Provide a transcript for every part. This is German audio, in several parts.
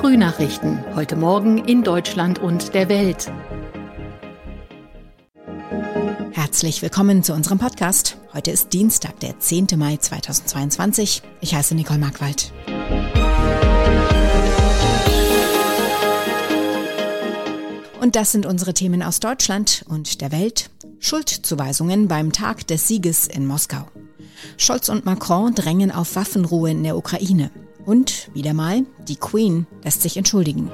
Frühnachrichten. Heute Morgen in Deutschland und der Welt. Herzlich willkommen zu unserem Podcast. Heute ist Dienstag, der 10. Mai 2022. Ich heiße Nicole Markwald. Und das sind unsere Themen aus Deutschland und der Welt. Schuldzuweisungen beim Tag des Sieges in Moskau. Scholz und Macron drängen auf Waffenruhe in der Ukraine. Und wieder mal, die Queen lässt sich entschuldigen.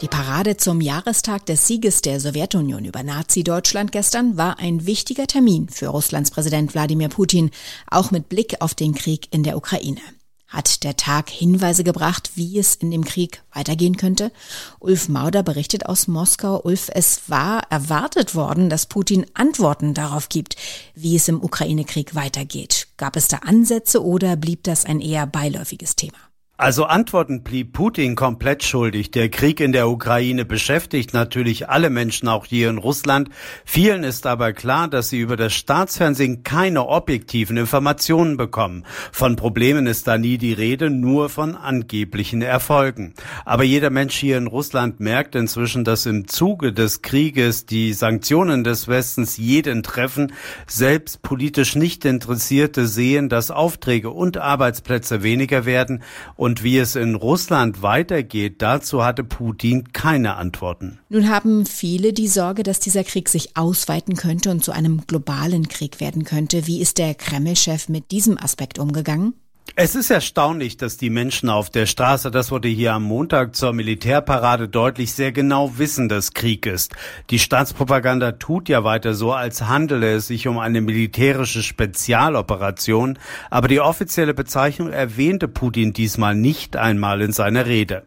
Die Parade zum Jahrestag des Sieges der Sowjetunion über Nazi-Deutschland gestern war ein wichtiger Termin für Russlands Präsident Wladimir Putin, auch mit Blick auf den Krieg in der Ukraine. Hat der Tag Hinweise gebracht, wie es in dem Krieg weitergehen könnte? Ulf Mauder berichtet aus Moskau. Ulf, es war erwartet worden, dass Putin Antworten darauf gibt, wie es im Ukraine-Krieg weitergeht. Gab es da Ansätze oder blieb das ein eher beiläufiges Thema? Also Antworten blieb Putin komplett schuldig. Der Krieg in der Ukraine beschäftigt natürlich alle Menschen, auch hier in Russland. Vielen ist aber klar, dass sie über das Staatsfernsehen keine objektiven Informationen bekommen. Von Problemen ist da nie die Rede, nur von angeblichen Erfolgen. Aber jeder Mensch hier in Russland merkt inzwischen, dass im Zuge des Krieges die Sanktionen des Westens jeden treffen. Selbst politisch nicht Interessierte sehen, dass Aufträge und Arbeitsplätze weniger werden und und wie es in Russland weitergeht, dazu hatte Putin keine Antworten. Nun haben viele die Sorge, dass dieser Krieg sich ausweiten könnte und zu einem globalen Krieg werden könnte. Wie ist der Kreml-Chef mit diesem Aspekt umgegangen? Es ist erstaunlich, dass die Menschen auf der Straße, das wurde hier am Montag zur Militärparade deutlich, sehr genau wissen, dass Krieg ist. Die Staatspropaganda tut ja weiter so, als handele es sich um eine militärische Spezialoperation, aber die offizielle Bezeichnung erwähnte Putin diesmal nicht einmal in seiner Rede.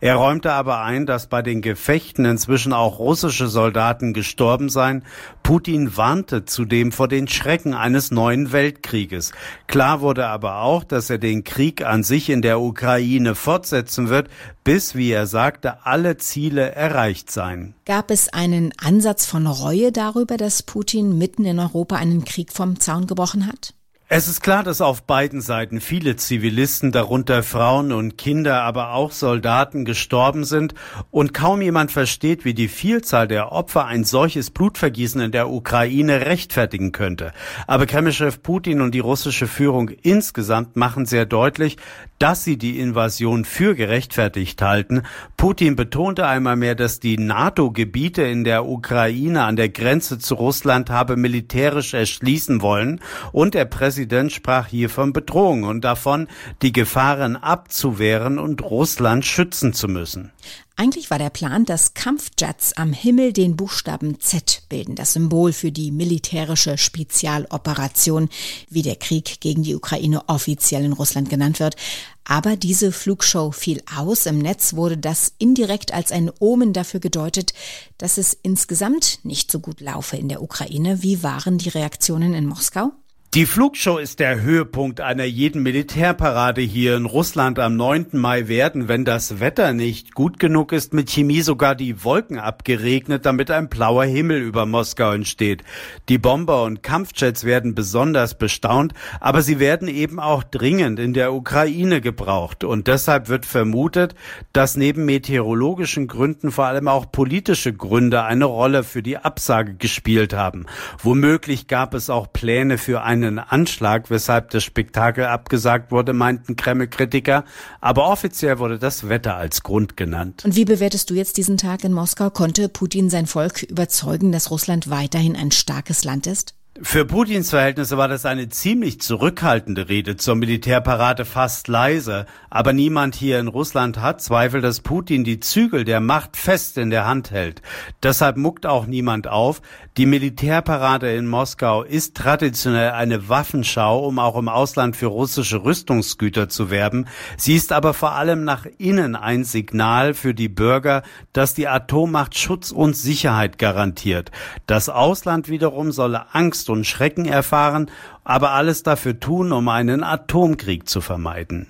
Er räumte aber ein, dass bei den Gefechten inzwischen auch russische Soldaten gestorben seien. Putin warnte zudem vor den Schrecken eines neuen Weltkrieges. Klar wurde aber auch, dass dass er den Krieg an sich in der Ukraine fortsetzen wird, bis, wie er sagte, alle Ziele erreicht seien. Gab es einen Ansatz von Reue darüber, dass Putin mitten in Europa einen Krieg vom Zaun gebrochen hat? Es ist klar, dass auf beiden Seiten viele Zivilisten, darunter Frauen und Kinder, aber auch Soldaten gestorben sind und kaum jemand versteht, wie die Vielzahl der Opfer ein solches Blutvergießen in der Ukraine rechtfertigen könnte. Aber Kremlchef Putin und die russische Führung insgesamt machen sehr deutlich, dass sie die Invasion für gerechtfertigt halten. Putin betonte einmal mehr, dass die NATO-Gebiete in der Ukraine an der Grenze zu Russland habe militärisch erschließen wollen und der Präsident sprach hier von Bedrohung und davon, die Gefahren abzuwehren und Russland schützen zu müssen. Eigentlich war der Plan, dass Kampfjets am Himmel den Buchstaben Z bilden, das Symbol für die militärische Spezialoperation, wie der Krieg gegen die Ukraine offiziell in Russland genannt wird. Aber diese Flugshow fiel aus. Im Netz wurde das indirekt als ein Omen dafür gedeutet, dass es insgesamt nicht so gut laufe in der Ukraine. Wie waren die Reaktionen in Moskau? Die Flugshow ist der Höhepunkt einer jeden Militärparade hier in Russland am 9. Mai werden, wenn das Wetter nicht gut genug ist, mit Chemie sogar die Wolken abgeregnet, damit ein blauer Himmel über Moskau entsteht. Die Bomber und Kampfjets werden besonders bestaunt, aber sie werden eben auch dringend in der Ukraine gebraucht. Und deshalb wird vermutet, dass neben meteorologischen Gründen vor allem auch politische Gründe eine Rolle für die Absage gespielt haben. Womöglich gab es auch Pläne für ein einen Anschlag, weshalb das Spektakel abgesagt wurde, meinten Kreml-Kritiker. Aber offiziell wurde das Wetter als Grund genannt. Und wie bewertest du jetzt diesen Tag in Moskau? Konnte Putin sein Volk überzeugen, dass Russland weiterhin ein starkes Land ist? Für Putins Verhältnisse war das eine ziemlich zurückhaltende Rede zur Militärparade, fast leise. Aber niemand hier in Russland hat Zweifel, dass Putin die Zügel der Macht fest in der Hand hält. Deshalb muckt auch niemand auf. Die Militärparade in Moskau ist traditionell eine Waffenschau, um auch im Ausland für russische Rüstungsgüter zu werben. Sie ist aber vor allem nach innen ein Signal für die Bürger, dass die Atommacht Schutz und Sicherheit garantiert. Das Ausland wiederum solle Angst und Schrecken erfahren, aber alles dafür tun, um einen Atomkrieg zu vermeiden.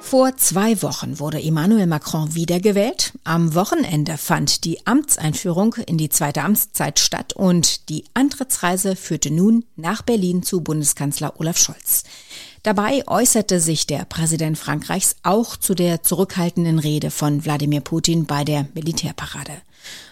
Vor zwei Wochen wurde Emmanuel Macron wiedergewählt. Am Wochenende fand die Amtseinführung in die zweite Amtszeit statt und die Antrittsreise führte nun nach Berlin zu Bundeskanzler Olaf Scholz. Dabei äußerte sich der Präsident Frankreichs auch zu der zurückhaltenden Rede von Wladimir Putin bei der Militärparade.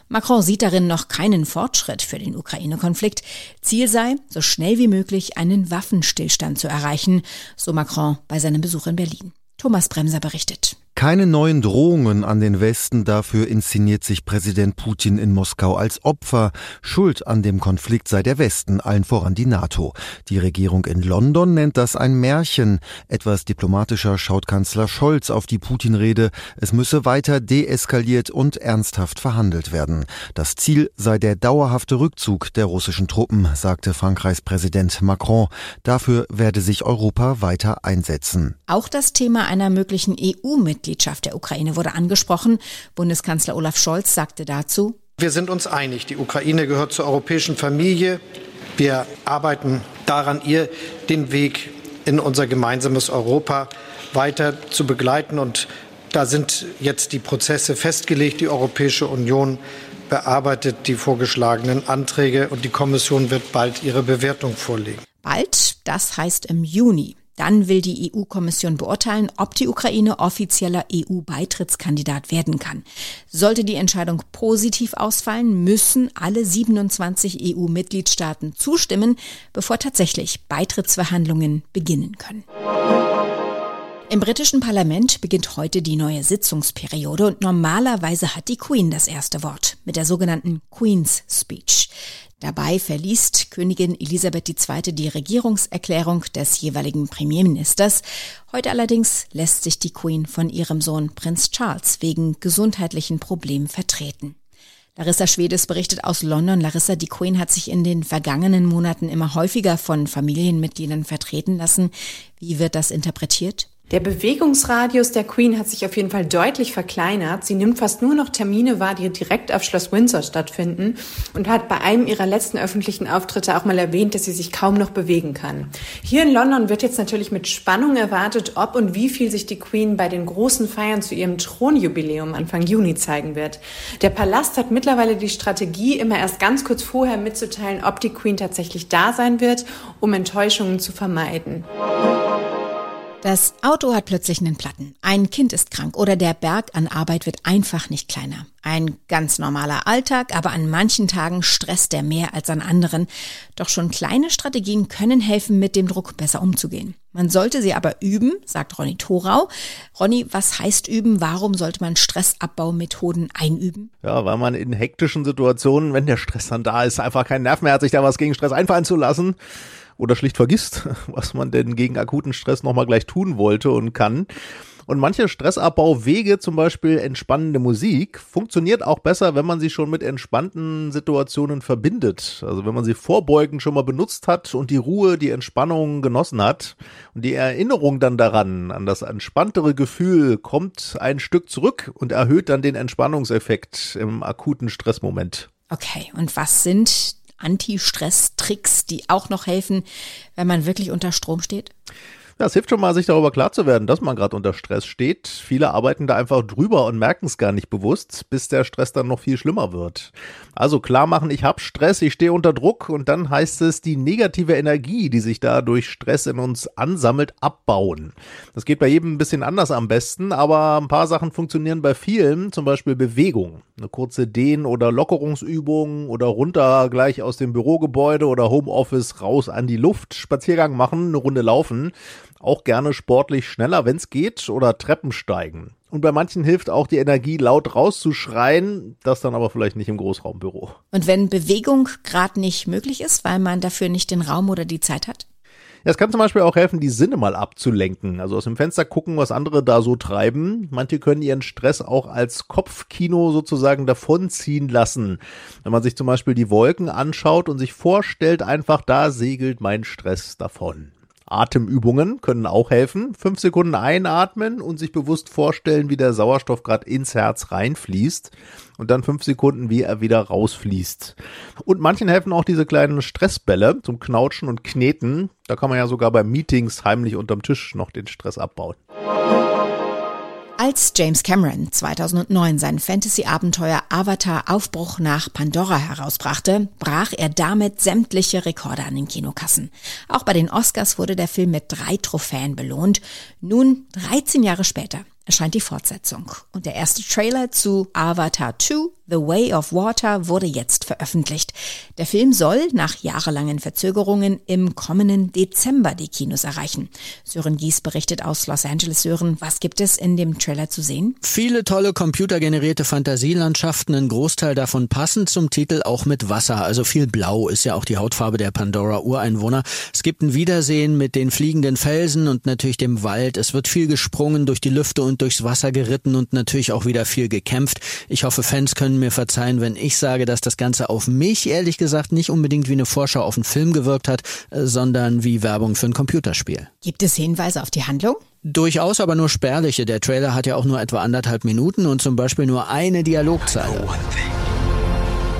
Macron sieht darin noch keinen Fortschritt für den Ukraine-Konflikt. Ziel sei, so schnell wie möglich einen Waffenstillstand zu erreichen, so Macron bei seinem Besuch in Berlin. Thomas Bremser berichtet. Keine neuen Drohungen an den Westen, dafür inszeniert sich Präsident Putin in Moskau als Opfer. Schuld an dem Konflikt sei der Westen, allen voran die NATO. Die Regierung in London nennt das ein Märchen. Etwas diplomatischer schaut Kanzler Scholz auf die Putin-Rede. Es müsse weiter deeskaliert und ernsthaft verhandelt werden. Das Ziel sei der dauerhafte Rückzug der russischen Truppen, sagte Frankreichs Präsident Macron. Dafür werde sich Europa weiter einsetzen. Auch das Thema einer möglichen EU-Mitgliedschaft Mitgliedschaft der Ukraine wurde angesprochen. Bundeskanzler Olaf Scholz sagte dazu, wir sind uns einig, die Ukraine gehört zur europäischen Familie. Wir arbeiten daran, ihr den Weg in unser gemeinsames Europa weiter zu begleiten. Und da sind jetzt die Prozesse festgelegt. Die Europäische Union bearbeitet die vorgeschlagenen Anträge und die Kommission wird bald ihre Bewertung vorlegen. Bald, das heißt im Juni. Dann will die EU-Kommission beurteilen, ob die Ukraine offizieller EU-Beitrittskandidat werden kann. Sollte die Entscheidung positiv ausfallen, müssen alle 27 EU-Mitgliedstaaten zustimmen, bevor tatsächlich Beitrittsverhandlungen beginnen können. Im britischen Parlament beginnt heute die neue Sitzungsperiode und normalerweise hat die Queen das erste Wort mit der sogenannten Queen's Speech. Dabei verliest Königin Elisabeth II. die Regierungserklärung des jeweiligen Premierministers. Heute allerdings lässt sich die Queen von ihrem Sohn Prinz Charles wegen gesundheitlichen Problemen vertreten. Larissa Schwedes berichtet aus London. Larissa, die Queen hat sich in den vergangenen Monaten immer häufiger von Familienmitgliedern vertreten lassen. Wie wird das interpretiert? Der Bewegungsradius der Queen hat sich auf jeden Fall deutlich verkleinert. Sie nimmt fast nur noch Termine wahr, die direkt auf Schloss Windsor stattfinden und hat bei einem ihrer letzten öffentlichen Auftritte auch mal erwähnt, dass sie sich kaum noch bewegen kann. Hier in London wird jetzt natürlich mit Spannung erwartet, ob und wie viel sich die Queen bei den großen Feiern zu ihrem Thronjubiläum Anfang Juni zeigen wird. Der Palast hat mittlerweile die Strategie, immer erst ganz kurz vorher mitzuteilen, ob die Queen tatsächlich da sein wird, um Enttäuschungen zu vermeiden. Das Auto hat plötzlich einen Platten, ein Kind ist krank oder der Berg an Arbeit wird einfach nicht kleiner. Ein ganz normaler Alltag, aber an manchen Tagen stresst er mehr als an anderen. Doch schon kleine Strategien können helfen, mit dem Druck besser umzugehen. Man sollte sie aber üben, sagt Ronny Thorau. Ronny, was heißt üben? Warum sollte man Stressabbaumethoden einüben? Ja, weil man in hektischen Situationen, wenn der Stress dann da ist, einfach keinen Nerv mehr hat, sich da was gegen Stress einfallen zu lassen oder schlicht vergisst, was man denn gegen akuten Stress nochmal gleich tun wollte und kann. Und manche Stressabbauwege, zum Beispiel entspannende Musik, funktioniert auch besser, wenn man sie schon mit entspannten Situationen verbindet. Also wenn man sie vorbeugend schon mal benutzt hat und die Ruhe, die Entspannung genossen hat. Und die Erinnerung dann daran, an das entspanntere Gefühl, kommt ein Stück zurück und erhöht dann den Entspannungseffekt im akuten Stressmoment. Okay, und was sind Anti-Stress-Tricks, die auch noch helfen, wenn man wirklich unter Strom steht? Ja, es hilft schon mal, sich darüber klar zu werden, dass man gerade unter Stress steht. Viele arbeiten da einfach drüber und merken es gar nicht bewusst, bis der Stress dann noch viel schlimmer wird. Also klar machen, ich habe Stress, ich stehe unter Druck und dann heißt es, die negative Energie, die sich da durch Stress in uns ansammelt, abbauen. Das geht bei jedem ein bisschen anders am besten, aber ein paar Sachen funktionieren bei vielen, zum Beispiel Bewegung. Eine kurze Dehn- oder Lockerungsübung oder runter gleich aus dem Bürogebäude oder Homeoffice raus an die Luft, Spaziergang machen, eine Runde laufen auch gerne sportlich schneller, wenn es geht, oder Treppen steigen. Und bei manchen hilft auch die Energie, laut rauszuschreien, das dann aber vielleicht nicht im Großraumbüro. Und wenn Bewegung gerade nicht möglich ist, weil man dafür nicht den Raum oder die Zeit hat? Ja, es kann zum Beispiel auch helfen, die Sinne mal abzulenken. Also aus dem Fenster gucken, was andere da so treiben. Manche können ihren Stress auch als Kopfkino sozusagen davonziehen lassen. Wenn man sich zum Beispiel die Wolken anschaut und sich vorstellt, einfach da segelt mein Stress davon. Atemübungen können auch helfen. Fünf Sekunden einatmen und sich bewusst vorstellen, wie der Sauerstoff gerade ins Herz reinfließt und dann fünf Sekunden, wie er wieder rausfließt. Und manchen helfen auch diese kleinen Stressbälle zum Knautschen und Kneten. Da kann man ja sogar bei Meetings heimlich unterm Tisch noch den Stress abbauen. Als James Cameron 2009 sein Fantasy-Abenteuer Avatar Aufbruch nach Pandora herausbrachte, brach er damit sämtliche Rekorde an den Kinokassen. Auch bei den Oscars wurde der Film mit drei Trophäen belohnt. Nun, 13 Jahre später, erscheint die Fortsetzung. Und der erste Trailer zu Avatar 2 The Way of Water wurde jetzt veröffentlicht. Der Film soll nach jahrelangen Verzögerungen im kommenden Dezember die Kinos erreichen. Sören Gies berichtet aus Los Angeles. Sören, was gibt es in dem Trailer zu sehen? Viele tolle computergenerierte Fantasielandschaften, ein Großteil davon passend zum Titel auch mit Wasser. Also viel Blau ist ja auch die Hautfarbe der Pandora-Ureinwohner. Es gibt ein Wiedersehen mit den fliegenden Felsen und natürlich dem Wald. Es wird viel gesprungen, durch die Lüfte und durchs Wasser geritten und natürlich auch wieder viel gekämpft. Ich hoffe, Fans können mir verzeihen, wenn ich sage, dass das Ganze auf mich ehrlich gesagt nicht unbedingt wie eine Vorschau auf einen Film gewirkt hat, äh, sondern wie Werbung für ein Computerspiel. Gibt es Hinweise auf die Handlung? Durchaus, aber nur spärliche. Der Trailer hat ja auch nur etwa anderthalb Minuten und zum Beispiel nur eine Dialogzeile.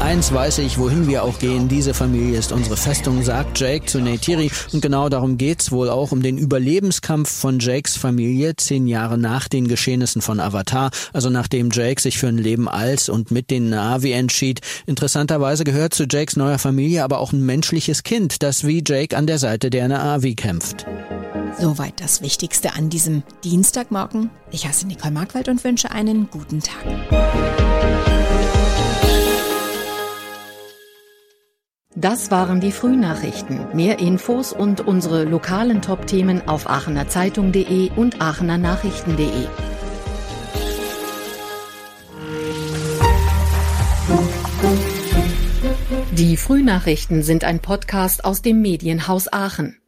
Eins weiß ich, wohin wir auch gehen, diese Familie ist unsere Festung, sagt Jake zu Neytiri. Und genau darum geht's wohl auch um den Überlebenskampf von Jakes Familie zehn Jahre nach den Geschehnissen von Avatar, also nachdem Jake sich für ein Leben als und mit den Navi entschied. Interessanterweise gehört zu Jakes neuer Familie aber auch ein menschliches Kind, das wie Jake an der Seite der Na'vi kämpft. Soweit das Wichtigste an diesem Dienstagmorgen. Ich heiße Nicole Markwald und wünsche einen guten Tag. Das waren die Frühnachrichten. Mehr Infos und unsere lokalen Top-Themen auf aachenerzeitung.de und aachener Die Frühnachrichten sind ein Podcast aus dem Medienhaus Aachen.